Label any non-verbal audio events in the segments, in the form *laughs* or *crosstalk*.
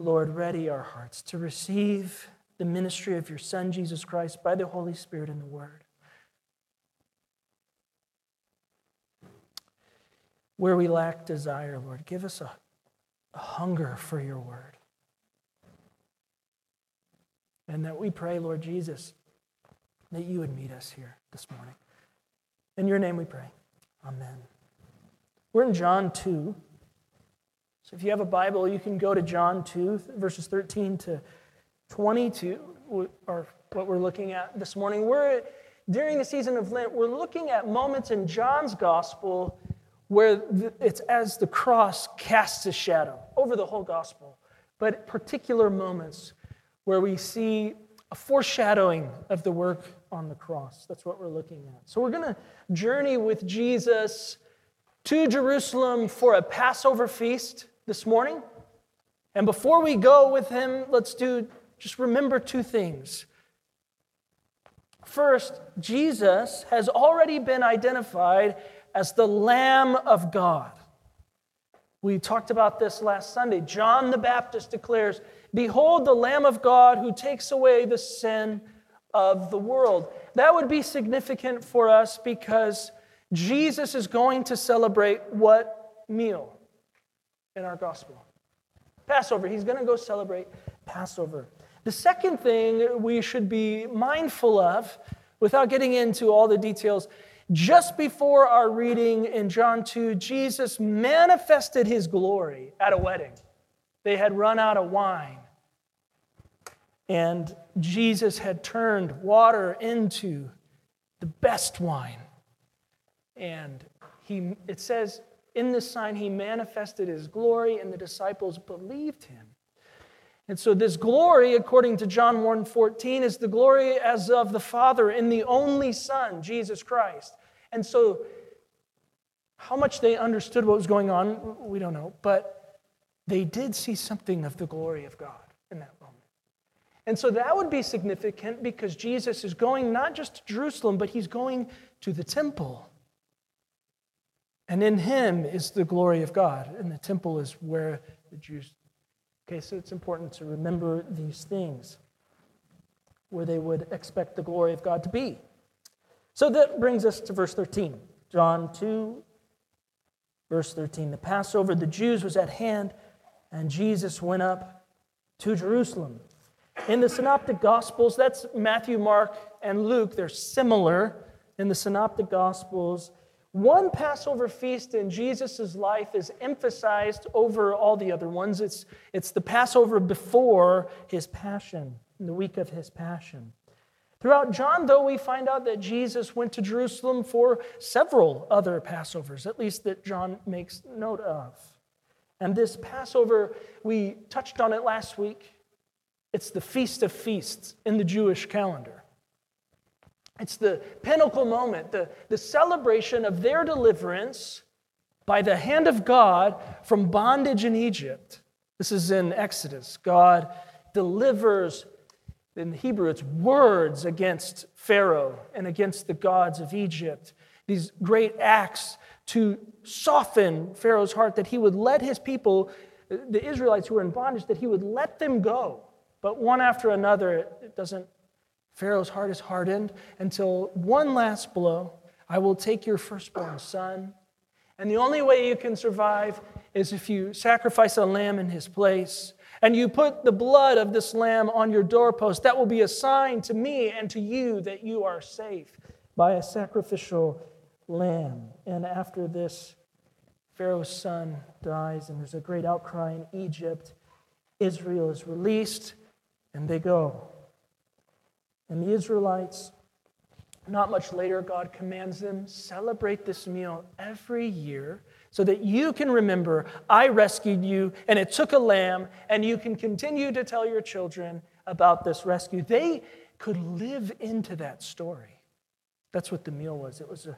Lord, ready our hearts to receive the ministry of your Son, Jesus Christ, by the Holy Spirit and the Word. Where we lack desire, Lord, give us a, a hunger for your Word. And that we pray, Lord Jesus, that you would meet us here this morning. In your name we pray. Amen. We're in John 2. So if you have a Bible, you can go to John 2, verses 13 to 22, or what we're looking at this morning. We're during the season of Lent, we're looking at moments in John's gospel where it's as the cross casts a shadow over the whole gospel, but particular moments where we see a foreshadowing of the work on the cross. That's what we're looking at. So we're going to journey with Jesus to Jerusalem for a Passover feast this morning. And before we go with him, let's do just remember two things. First, Jesus has already been identified as the Lamb of God. We talked about this last Sunday. John the Baptist declares, Behold the Lamb of God who takes away the sin of the world. That would be significant for us because Jesus is going to celebrate what meal in our gospel? Passover. He's going to go celebrate Passover. The second thing we should be mindful of, without getting into all the details, just before our reading in John 2, Jesus manifested his glory at a wedding. They had run out of wine. And Jesus had turned water into the best wine. And he, it says, in this sign, he manifested his glory, and the disciples believed him. And so, this glory, according to John 1 14, is the glory as of the Father in the only Son, Jesus Christ. And so, how much they understood what was going on, we don't know, but they did see something of the glory of God in that moment. And so, that would be significant because Jesus is going not just to Jerusalem, but he's going to the temple. And in him is the glory of God. And the temple is where the Jews. Okay, so it's important to remember these things where they would expect the glory of God to be. So that brings us to verse 13. John 2, verse 13. The Passover, the Jews was at hand, and Jesus went up to Jerusalem. In the Synoptic Gospels, that's Matthew, Mark, and Luke, they're similar. In the Synoptic Gospels, one Passover feast in Jesus' life is emphasized over all the other ones. It's, it's the Passover before his passion, in the week of his passion. Throughout John, though, we find out that Jesus went to Jerusalem for several other Passovers, at least that John makes note of. And this Passover, we touched on it last week. It's the Feast of Feasts in the Jewish calendar. It's the pinnacle moment, the, the celebration of their deliverance by the hand of God from bondage in Egypt. This is in Exodus. God delivers, in Hebrew, it's words against Pharaoh and against the gods of Egypt. These great acts to soften Pharaoh's heart that he would let his people, the Israelites who were in bondage, that he would let them go. But one after another, it doesn't Pharaoh's heart is hardened until one last blow I will take your firstborn son. And the only way you can survive is if you sacrifice a lamb in his place and you put the blood of this lamb on your doorpost. That will be a sign to me and to you that you are safe by a sacrificial lamb. And after this, Pharaoh's son dies, and there's a great outcry in Egypt. Israel is released, and they go. And the Israelites, not much later, God commands them celebrate this meal every year so that you can remember I rescued you and it took a lamb, and you can continue to tell your children about this rescue. They could live into that story. That's what the meal was. It was a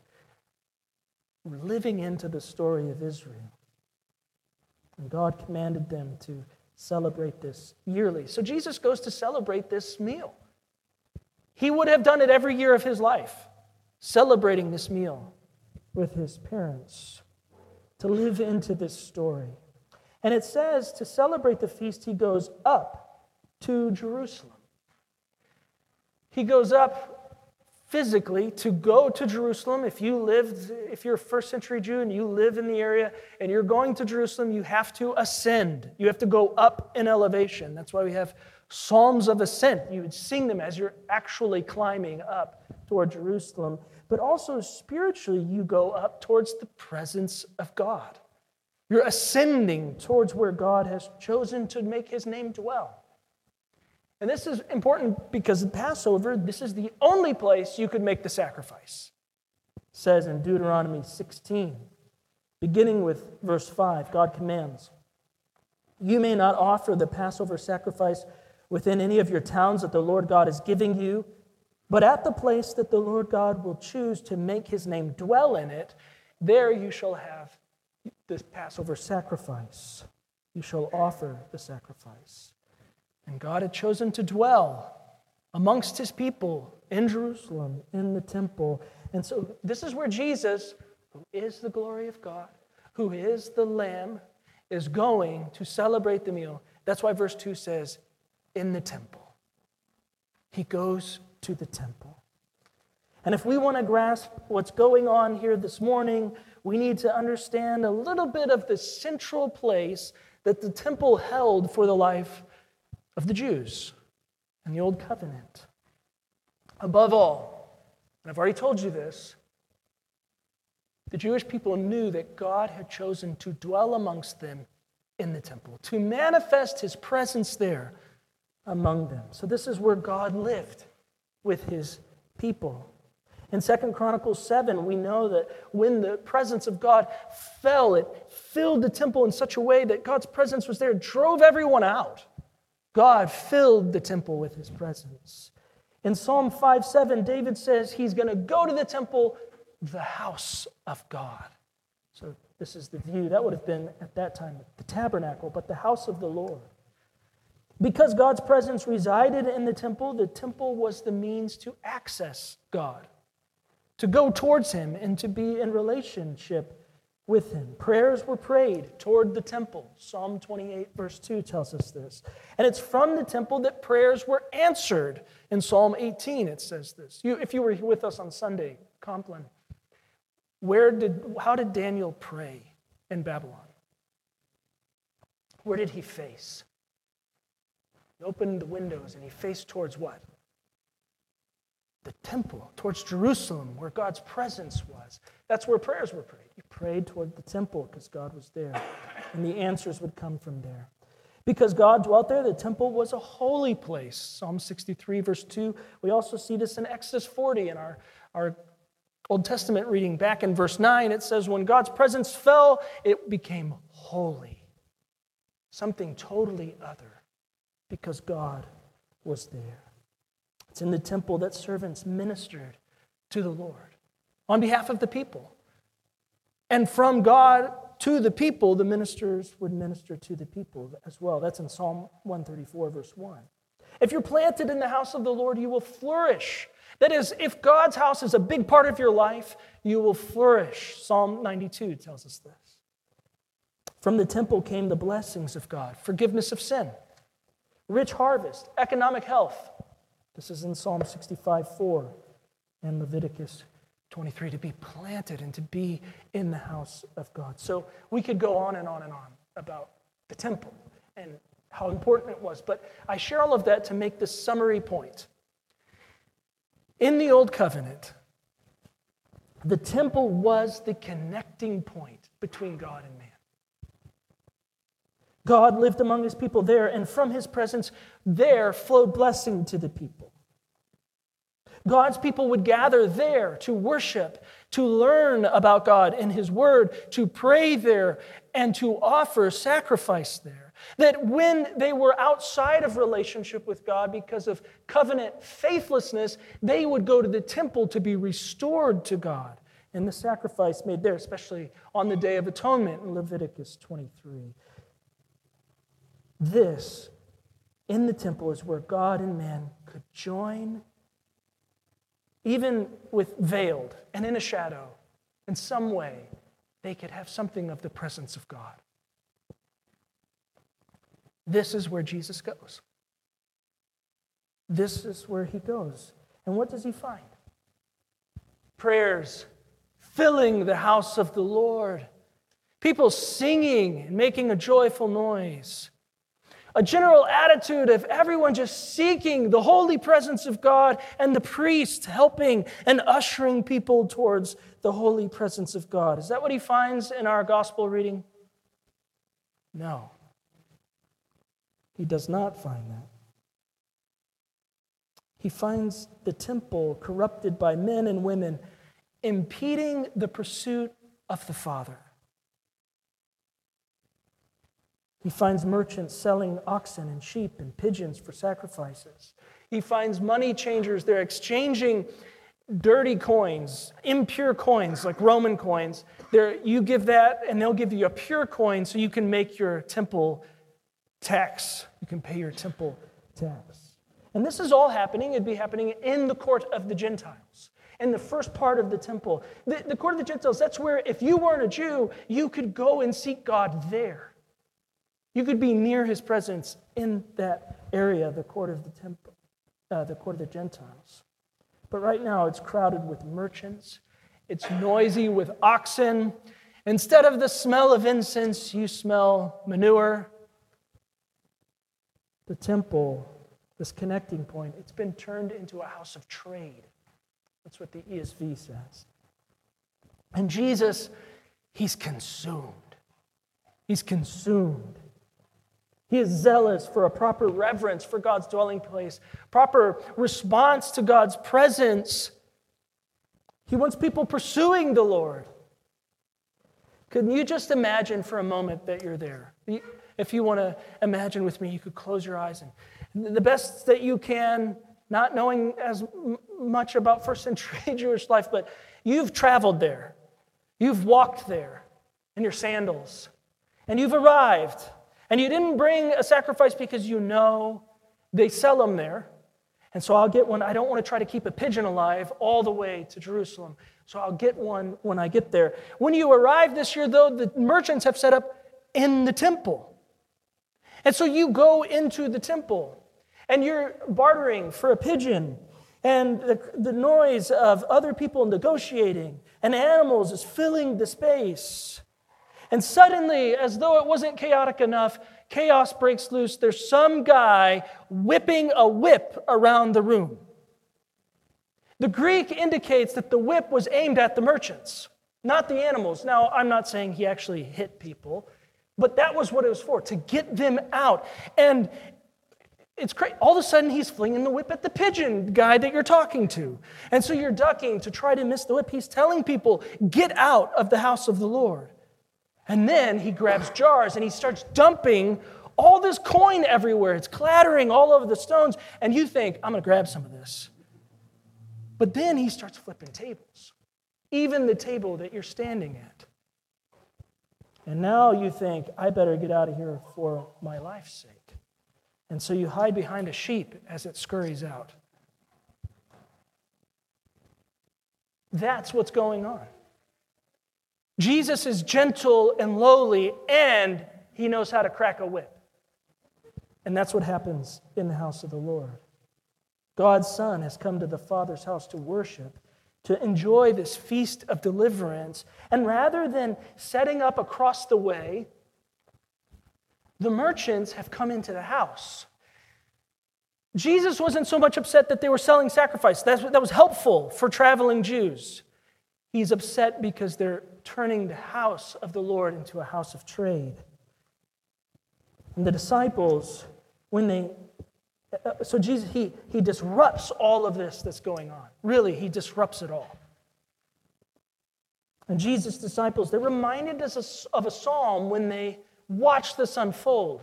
living into the story of Israel. And God commanded them to celebrate this yearly. So Jesus goes to celebrate this meal. He would have done it every year of his life, celebrating this meal with his parents, to live into this story. And it says to celebrate the feast, he goes up to Jerusalem. He goes up physically to go to Jerusalem. If you lived, if you're a first century Jew and you live in the area and you're going to Jerusalem, you have to ascend. You have to go up in elevation. That's why we have psalms of ascent. You would sing them as you're actually climbing up toward Jerusalem. But also spiritually, you go up towards the presence of God. You're ascending towards where God has chosen to make his name dwell. And this is important because in Passover, this is the only place you could make the sacrifice. It says in Deuteronomy 16, beginning with verse 5, God commands, You may not offer the Passover sacrifice within any of your towns that the Lord God is giving you, but at the place that the Lord God will choose to make his name dwell in it, there you shall have this Passover sacrifice. You shall offer the sacrifice. And God had chosen to dwell amongst his people in Jerusalem, in the temple. And so this is where Jesus, who is the glory of God, who is the Lamb, is going to celebrate the meal. That's why verse 2 says, in the temple. He goes to the temple. And if we want to grasp what's going on here this morning, we need to understand a little bit of the central place that the temple held for the life of the Jews and the Old Covenant. Above all, and I've already told you this, the Jewish people knew that God had chosen to dwell amongst them in the temple, to manifest his presence there among them. So this is where God lived with his people. In Second Chronicles 7, we know that when the presence of God fell, it filled the temple in such a way that God's presence was there, drove everyone out. God filled the temple with his presence. In Psalm 5 7, David says he's going to go to the temple, the house of God. So, this is the view. That would have been at that time the tabernacle, but the house of the Lord. Because God's presence resided in the temple, the temple was the means to access God, to go towards Him, and to be in relationship with him. Prayers were prayed toward the temple. Psalm 28, verse 2 tells us this. And it's from the temple that prayers were answered. In Psalm 18, it says this. You, if you were with us on Sunday, Compline, where did, how did Daniel pray in Babylon? Where did he face? He opened the windows and he faced towards what? The temple, towards Jerusalem, where God's presence was. That's where prayers were prayed. You prayed toward the temple because God was there, and the answers would come from there. Because God dwelt there, the temple was a holy place. Psalm 63, verse 2. We also see this in Exodus 40 in our, our Old Testament reading. Back in verse 9, it says, When God's presence fell, it became holy. Something totally other because God was there. It's in the temple that servants ministered to the Lord on behalf of the people. And from God to the people, the ministers would minister to the people as well. That's in Psalm 134, verse 1. If you're planted in the house of the Lord, you will flourish. That is, if God's house is a big part of your life, you will flourish. Psalm 92 tells us this. From the temple came the blessings of God forgiveness of sin, rich harvest, economic health. This is in Psalm 65 4 and Leviticus 23 to be planted and to be in the house of God. So we could go on and on and on about the temple and how important it was, but I share all of that to make this summary point. In the Old Covenant, the temple was the connecting point between God and man. God lived among his people there, and from his presence, there flowed blessing to the people. God's people would gather there to worship, to learn about God and His Word, to pray there, and to offer sacrifice there. That when they were outside of relationship with God because of covenant faithlessness, they would go to the temple to be restored to God. And the sacrifice made there, especially on the Day of Atonement in Leviticus 23. This, in the temple, is where God and man could join even with veiled and in a shadow, in some way, they could have something of the presence of God. This is where Jesus goes. This is where he goes. And what does he find? Prayers filling the house of the Lord, people singing and making a joyful noise. A general attitude of everyone just seeking the holy presence of God and the priest helping and ushering people towards the holy presence of God. Is that what he finds in our gospel reading? No. He does not find that. He finds the temple corrupted by men and women, impeding the pursuit of the Father. He finds merchants selling oxen and sheep and pigeons for sacrifices. He finds money changers, they're exchanging dirty coins, impure coins like Roman coins. They're, you give that, and they'll give you a pure coin so you can make your temple tax. You can pay your temple tax. And this is all happening, it'd be happening in the court of the Gentiles, in the first part of the temple. The, the court of the Gentiles, that's where if you weren't a Jew, you could go and seek God there. You could be near his presence in that area, the court of the temple, uh, the court of the Gentiles. But right now it's crowded with merchants, it's noisy with oxen. Instead of the smell of incense, you smell manure. The temple, this connecting point, it's been turned into a house of trade. That's what the ESV says. And Jesus, he's consumed. He's consumed. He is zealous for a proper reverence for God's dwelling place, proper response to God's presence. He wants people pursuing the Lord. Can you just imagine for a moment that you're there? If you want to imagine with me, you could close your eyes and the best that you can, not knowing as much about first century *laughs* Jewish life, but you've traveled there. You've walked there in your sandals, and you've arrived and you didn't bring a sacrifice because you know they sell them there. And so I'll get one. I don't want to try to keep a pigeon alive all the way to Jerusalem. So I'll get one when I get there. When you arrive this year, though, the merchants have set up in the temple. And so you go into the temple and you're bartering for a pigeon. And the, the noise of other people negotiating and animals is filling the space. And suddenly, as though it wasn't chaotic enough, chaos breaks loose. There's some guy whipping a whip around the room. The Greek indicates that the whip was aimed at the merchants, not the animals. Now, I'm not saying he actually hit people, but that was what it was for, to get them out. And it's great. All of a sudden, he's flinging the whip at the pigeon guy that you're talking to. And so you're ducking to try to miss the whip. He's telling people, get out of the house of the Lord. And then he grabs jars and he starts dumping all this coin everywhere. It's clattering all over the stones. And you think, I'm going to grab some of this. But then he starts flipping tables, even the table that you're standing at. And now you think, I better get out of here for my life's sake. And so you hide behind a sheep as it scurries out. That's what's going on. Jesus is gentle and lowly, and he knows how to crack a whip. And that's what happens in the house of the Lord. God's Son has come to the Father's house to worship, to enjoy this feast of deliverance. And rather than setting up across the way, the merchants have come into the house. Jesus wasn't so much upset that they were selling sacrifice. That was helpful for traveling Jews. He's upset because they're turning the house of the Lord into a house of trade. And the disciples, when they uh, so Jesus, he, he disrupts all of this that's going on. Really, he disrupts it all. And Jesus' disciples, they're reminded of a psalm when they watch this unfold.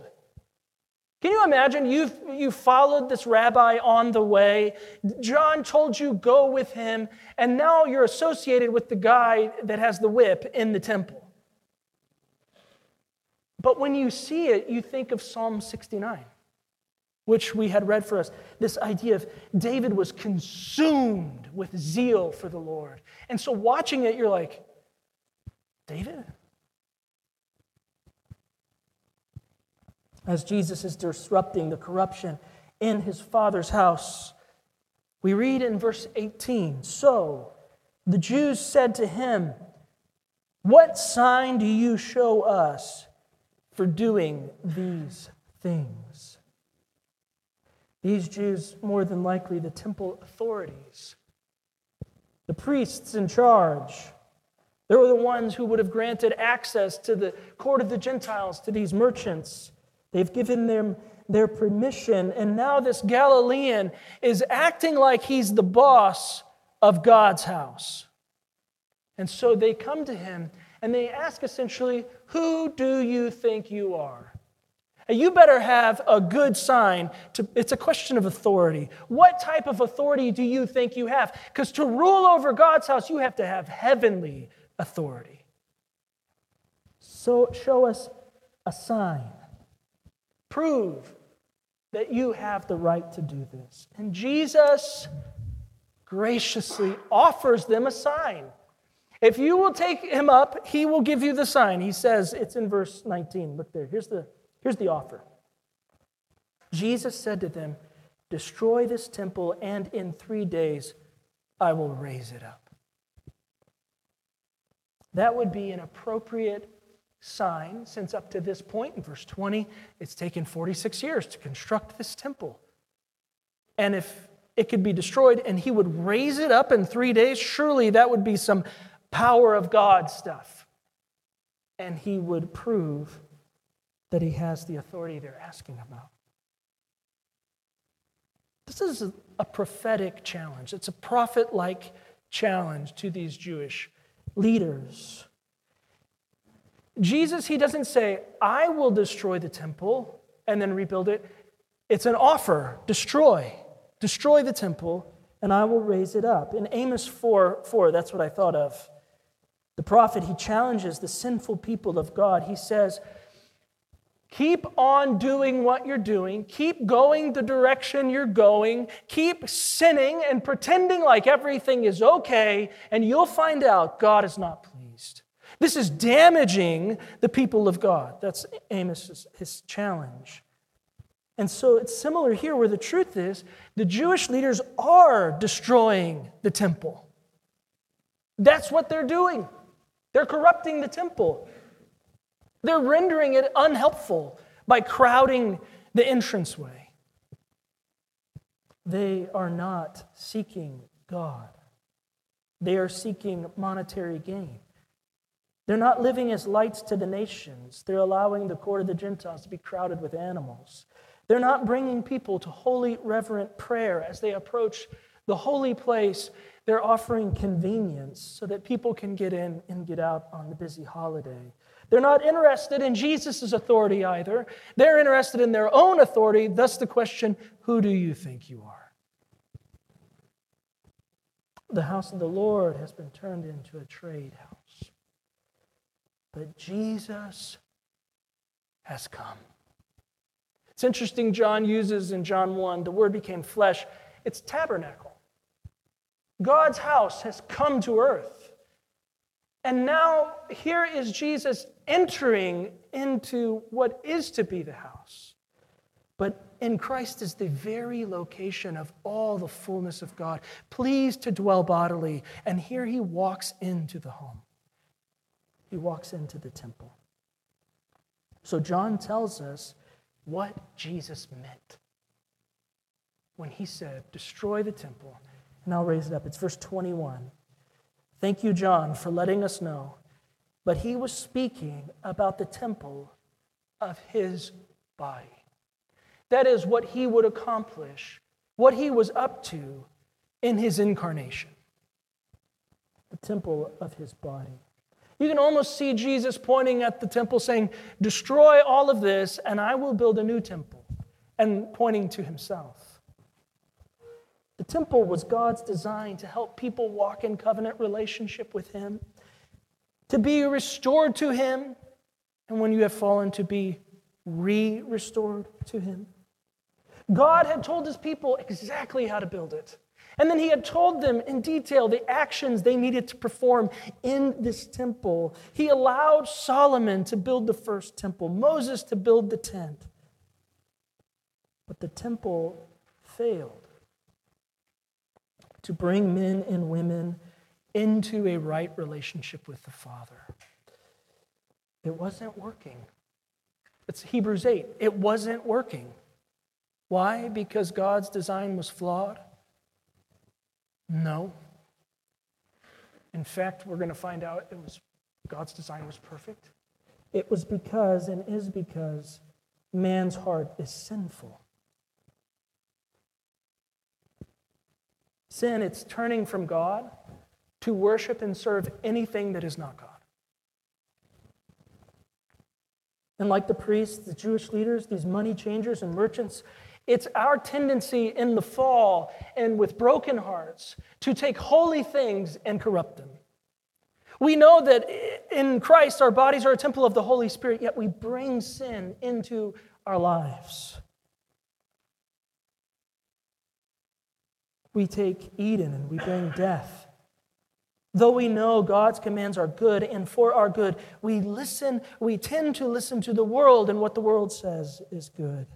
Can you imagine? You've, you followed this rabbi on the way. John told you go with him, and now you're associated with the guy that has the whip in the temple. But when you see it, you think of Psalm 69, which we had read for us. This idea of David was consumed with zeal for the Lord. And so watching it, you're like, David? As Jesus is disrupting the corruption in his Father's house. We read in verse 18 So the Jews said to him, What sign do you show us for doing these things? These Jews, more than likely the temple authorities, the priests in charge, they were the ones who would have granted access to the court of the Gentiles to these merchants. They've given them their permission, and now this Galilean is acting like he's the boss of God's house. And so they come to him and they ask essentially, Who do you think you are? You better have a good sign. To, it's a question of authority. What type of authority do you think you have? Because to rule over God's house, you have to have heavenly authority. So show us a sign. Prove that you have the right to do this. And Jesus graciously offers them a sign. If you will take him up, he will give you the sign. He says, it's in verse 19. Look there. Here's the, here's the offer. Jesus said to them, Destroy this temple, and in three days I will raise it up. That would be an appropriate sign, since up to this point, in verse 20, it's taken 46 years to construct this temple. And if it could be destroyed and he would raise it up in three days, surely that would be some power of God stuff. And he would prove that he has the authority they're asking about. This is a prophetic challenge. It's a prophet like challenge to these Jewish leaders. Jesus, he doesn't say, I will destroy the temple and then rebuild it. It's an offer destroy, destroy the temple, and I will raise it up. In Amos 4 4, that's what I thought of. The prophet, he challenges the sinful people of God. He says, Keep on doing what you're doing. Keep going the direction you're going. Keep sinning and pretending like everything is okay, and you'll find out God is not pleased. This is damaging the people of God. That's Amos' his challenge. And so it's similar here where the truth is the Jewish leaders are destroying the temple. That's what they're doing. They're corrupting the temple. They're rendering it unhelpful by crowding the entranceway. They are not seeking God, they are seeking monetary gain. They're not living as lights to the nations. They're allowing the court of the Gentiles to be crowded with animals. They're not bringing people to holy, reverent prayer as they approach the holy place. They're offering convenience so that people can get in and get out on the busy holiday. They're not interested in Jesus' authority either. They're interested in their own authority. Thus, the question who do you think you are? The house of the Lord has been turned into a trade house. But Jesus has come. It's interesting, John uses in John 1 the word became flesh. It's tabernacle. God's house has come to earth. And now here is Jesus entering into what is to be the house. But in Christ is the very location of all the fullness of God, pleased to dwell bodily. And here he walks into the home, he walks into the temple. So John tells us what Jesus meant when he said, Destroy the temple, and I'll raise it up. It's verse 21. Thank you, John, for letting us know but he was speaking about the temple of his body. That is what he would accomplish, what he was up to in his incarnation. The temple of his body. You can almost see Jesus pointing at the temple saying, Destroy all of this, and I will build a new temple, and pointing to himself. The temple was God's design to help people walk in covenant relationship with him to be restored to Him, and when you have fallen, to be re restored to Him. God had told His people exactly how to build it. And then he had told them in detail the actions they needed to perform in this temple. He allowed Solomon to build the first temple, Moses to build the tent. But the temple failed to bring men and women into a right relationship with the Father. It wasn't working. It's Hebrews 8. It wasn't working. Why? Because God's design was flawed? No. In fact, we're going to find out it was God's design was perfect. It was because and is because man's heart is sinful. Sin, it's turning from God to worship and serve anything that is not God. And like the priests, the Jewish leaders, these money changers and merchants, it's our tendency in the fall and with broken hearts to take holy things and corrupt them. We know that in Christ our bodies are a temple of the Holy Spirit, yet we bring sin into our lives. We take Eden and we bring death. Though we know God's commands are good and for our good, we listen, we tend to listen to the world and what the world says is good.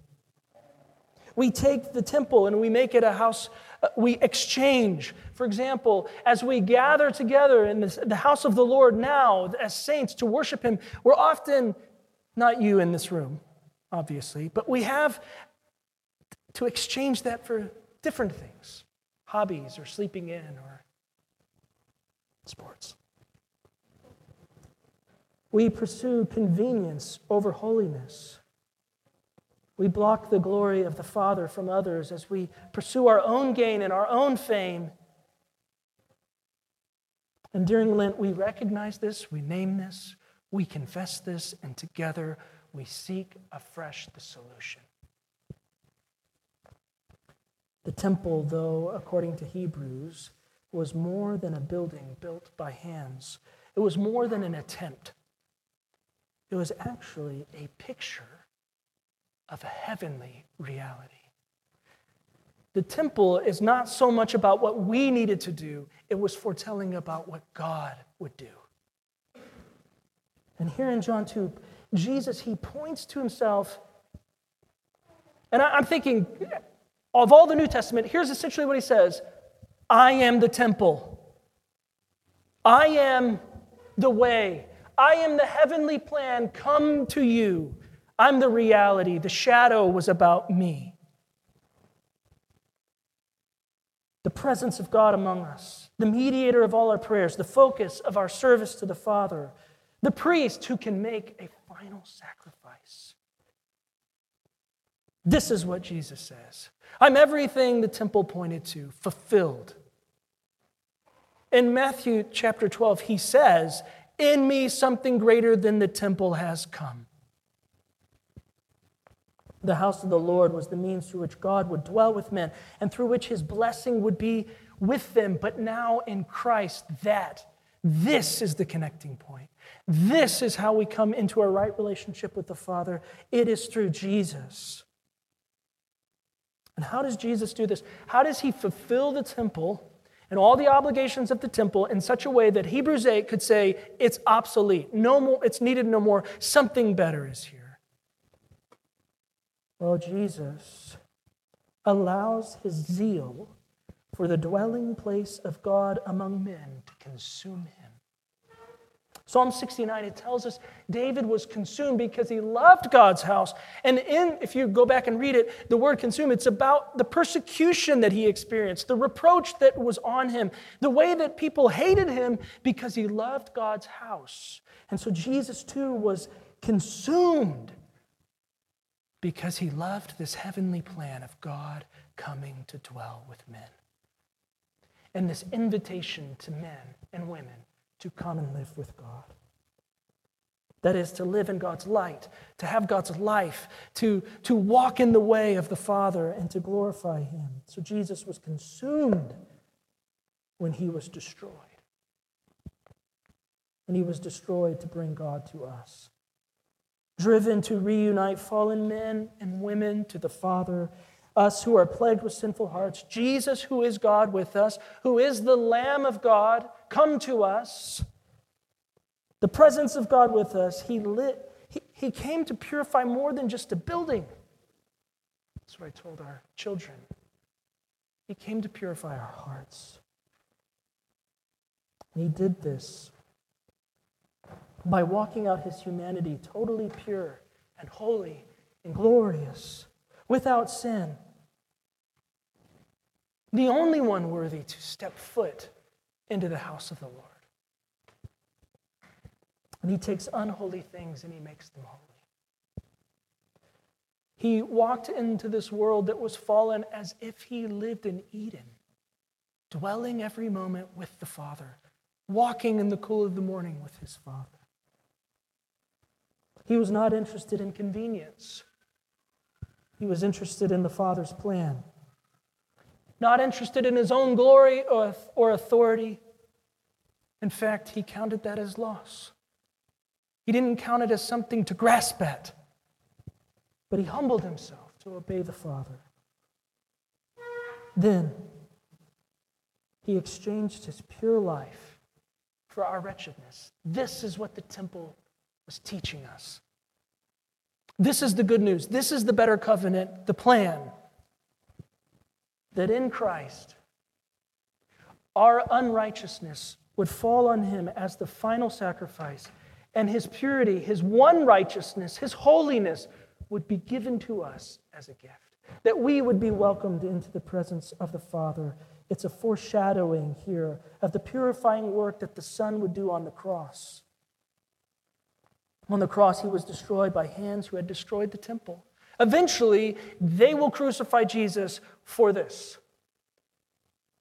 We take the temple and we make it a house, uh, we exchange. For example, as we gather together in this, the house of the Lord now as saints to worship Him, we're often, not you in this room, obviously, but we have to exchange that for different things hobbies or sleeping in or sports. We pursue convenience over holiness. We block the glory of the Father from others as we pursue our own gain and our own fame. And during Lent, we recognize this, we name this, we confess this, and together we seek afresh the solution. The temple, though, according to Hebrews, was more than a building built by hands. It was more than an attempt. It was actually a picture of a heavenly reality. The temple is not so much about what we needed to do, it was foretelling about what God would do. And here in John 2, Jesus, he points to himself. And I'm thinking, of all the New Testament, here's essentially what he says I am the temple. I am the way. I am the heavenly plan come to you. I'm the reality. The shadow was about me. The presence of God among us, the mediator of all our prayers, the focus of our service to the Father, the priest who can make a final sacrifice. This is what Jesus says. I'm everything the temple pointed to, fulfilled. In Matthew chapter 12, he says, In me something greater than the temple has come. The house of the Lord was the means through which God would dwell with men and through which his blessing would be with them. But now in Christ, that, this is the connecting point. This is how we come into a right relationship with the Father. It is through Jesus. And how does Jesus do this? How does he fulfill the temple and all the obligations of the temple in such a way that Hebrews 8 could say it's obsolete, no more, it's needed no more, something better is here? Well, Jesus allows his zeal for the dwelling place of God among men to consume him. Psalm 69, it tells us David was consumed because he loved God's house. And in, if you go back and read it, the word consume, it's about the persecution that he experienced, the reproach that was on him, the way that people hated him because he loved God's house. And so Jesus too was consumed because he loved this heavenly plan of God coming to dwell with men. And this invitation to men and women to come and live with God. That is, to live in God's light, to have God's life, to, to walk in the way of the Father, and to glorify Him. So Jesus was consumed when He was destroyed. And He was destroyed to bring God to us. Driven to reunite fallen men and women to the Father, us who are plagued with sinful hearts, Jesus, who is God with us, who is the Lamb of God come to us, the presence of God with us, he, lit, he, came to purify more than just a building. That's what I told our children. He came to purify our hearts. And he did this by walking out his humanity totally pure and holy and glorious, without sin. The only one worthy to step foot into the house of the Lord. And he takes unholy things and he makes them holy. He walked into this world that was fallen as if he lived in Eden, dwelling every moment with the Father, walking in the cool of the morning with his Father. He was not interested in convenience. He was interested in the Father's plan. Not interested in his own glory or authority. In fact, he counted that as loss. He didn't count it as something to grasp at, but he humbled himself to obey the Father. Then he exchanged his pure life for our wretchedness. This is what the temple was teaching us. This is the good news. This is the better covenant, the plan that in Christ, our unrighteousness would fall on him as the final sacrifice, and his purity, his one righteousness, his holiness would be given to us as a gift, that we would be welcomed into the presence of the Father. It's a foreshadowing here of the purifying work that the Son would do on the cross. On the cross, he was destroyed by hands who had destroyed the temple. Eventually, they will crucify Jesus for this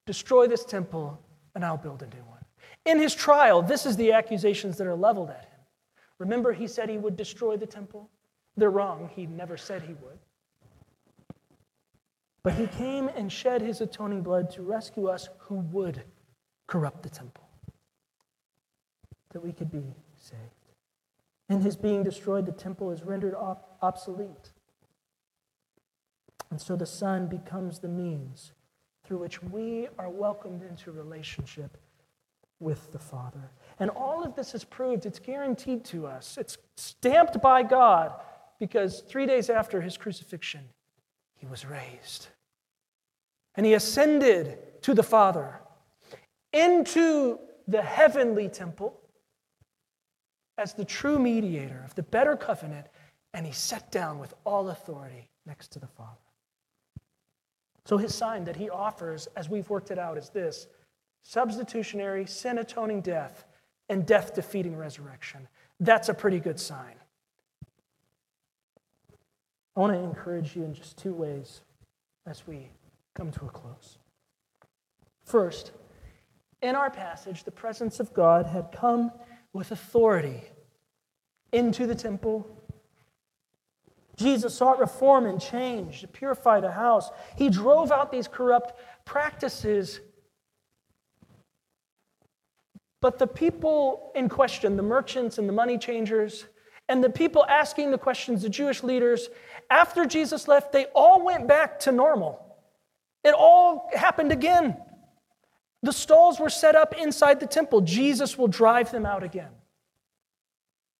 destroy this temple, and I'll build a new one. In his trial, this is the accusations that are leveled at him. Remember, he said he would destroy the temple? They're wrong. He never said he would. But he came and shed his atoning blood to rescue us who would corrupt the temple, that we could be saved. In his being destroyed, the temple is rendered op- obsolete. And so the Son becomes the means through which we are welcomed into relationship with the Father. And all of this is proved, it's guaranteed to us, it's stamped by God because three days after his crucifixion, he was raised. And he ascended to the Father into the heavenly temple as the true mediator of the better covenant, and he sat down with all authority next to the Father. So his sign that he offers, as we've worked it out, is this substitutionary, sin atoning death and death defeating resurrection. That's a pretty good sign. I want to encourage you in just two ways as we come to a close. First, in our passage, the presence of God had come with authority into the temple. Jesus sought reform and change to purify the house. He drove out these corrupt practices. But the people in question, the merchants and the money changers, and the people asking the questions, the Jewish leaders, after Jesus left, they all went back to normal. It all happened again. The stalls were set up inside the temple. Jesus will drive them out again.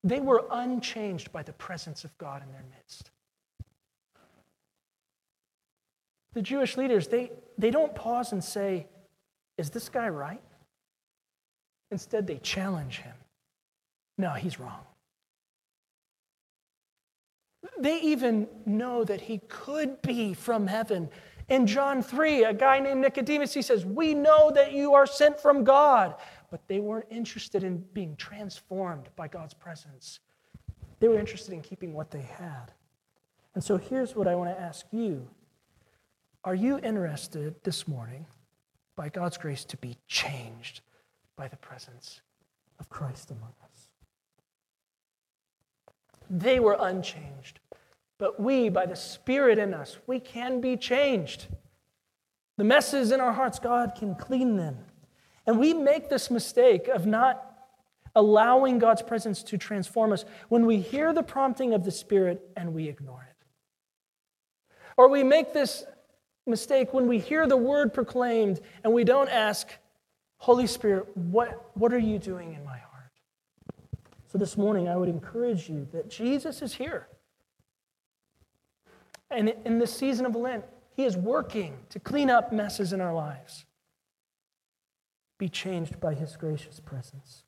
They were unchanged by the presence of God in their midst. The Jewish leaders, they, they don't pause and say, Is this guy right? Instead, they challenge him. No, he's wrong. They even know that he could be from heaven in John 3, a guy named Nicodemus, he says, We know that you are sent from God. But they weren't interested in being transformed by God's presence. They were interested in keeping what they had. And so here's what I want to ask you Are you interested this morning, by God's grace, to be changed by the presence of Christ among us? They were unchanged. But we, by the Spirit in us, we can be changed. The messes in our hearts, God can clean them. And we make this mistake of not allowing God's presence to transform us when we hear the prompting of the Spirit and we ignore it. Or we make this mistake when we hear the word proclaimed and we don't ask, Holy Spirit, what, what are you doing in my heart? So this morning, I would encourage you that Jesus is here. And in this season of Lent, He is working to clean up messes in our lives. Be changed by His gracious presence.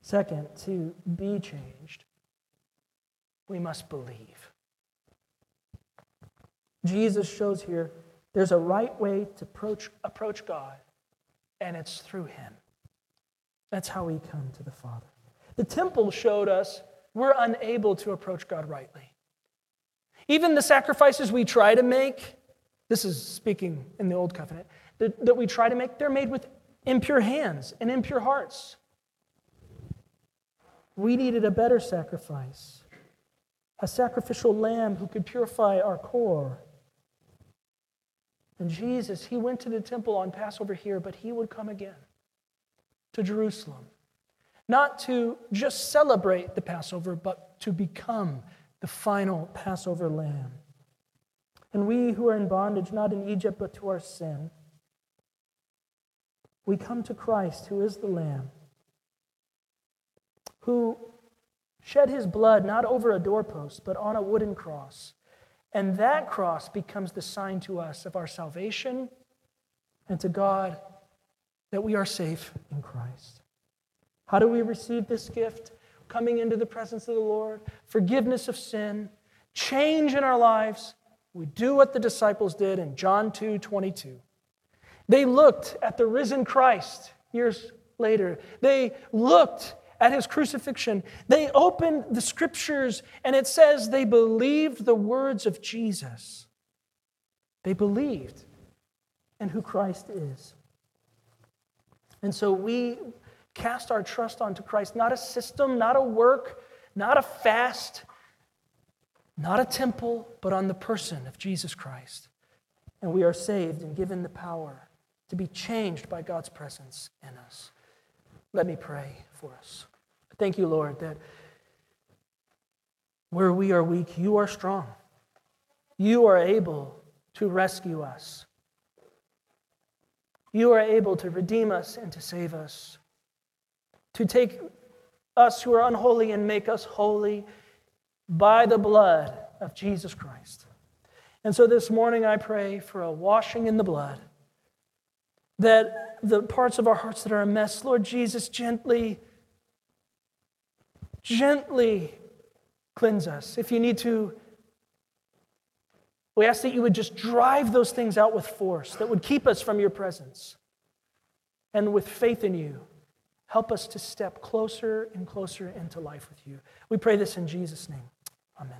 Second, to be changed, we must believe. Jesus shows here there's a right way to approach, approach God, and it's through Him. That's how we come to the Father. The temple showed us we're unable to approach God rightly. Even the sacrifices we try to make, this is speaking in the Old Covenant, that, that we try to make, they're made with impure hands and impure hearts. We needed a better sacrifice, a sacrificial lamb who could purify our core. And Jesus, he went to the temple on Passover here, but he would come again to Jerusalem, not to just celebrate the Passover, but to become the final Passover lamb. And we who are in bondage, not in Egypt, but to our sin, we come to Christ, who is the Lamb, who shed his blood not over a doorpost, but on a wooden cross. And that cross becomes the sign to us of our salvation and to God that we are safe in Christ. How do we receive this gift? Coming into the presence of the Lord, forgiveness of sin, change in our lives. We do what the disciples did in John 2 22. They looked at the risen Christ years later. They looked at his crucifixion. They opened the scriptures, and it says they believed the words of Jesus. They believed in who Christ is. And so we cast our trust onto Christ, not a system, not a work, not a fast, not a temple, but on the person of Jesus Christ. And we are saved and given the power to be changed by God's presence in us. Let me pray for us. Thank you, Lord, that where we are weak, you are strong. You are able to rescue us. You are able to redeem us and to save us, to take us who are unholy and make us holy by the blood of Jesus Christ. And so this morning I pray for a washing in the blood that the parts of our hearts that are a mess, Lord Jesus, gently, gently cleanse us. If you need to, we ask that you would just drive those things out with force that would keep us from your presence. And with faith in you, help us to step closer and closer into life with you. We pray this in Jesus' name. Amen.